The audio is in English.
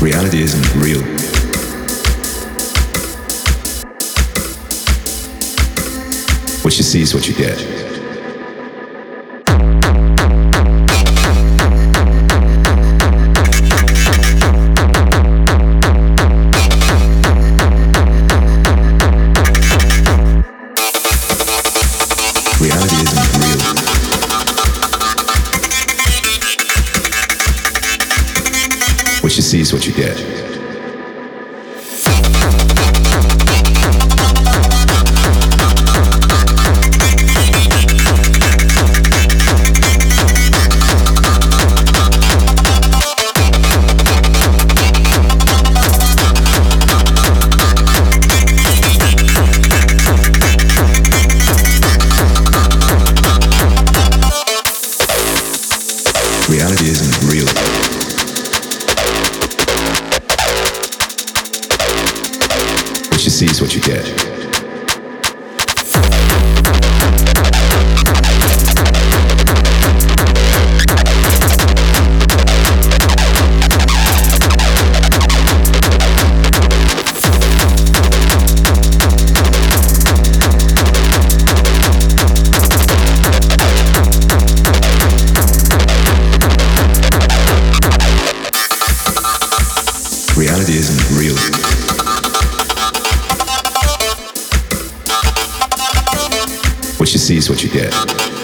Reality isn't real. What you see is what you get. What you see is what you get. What you see is what you get. Reality isn't real. What you see is what you get.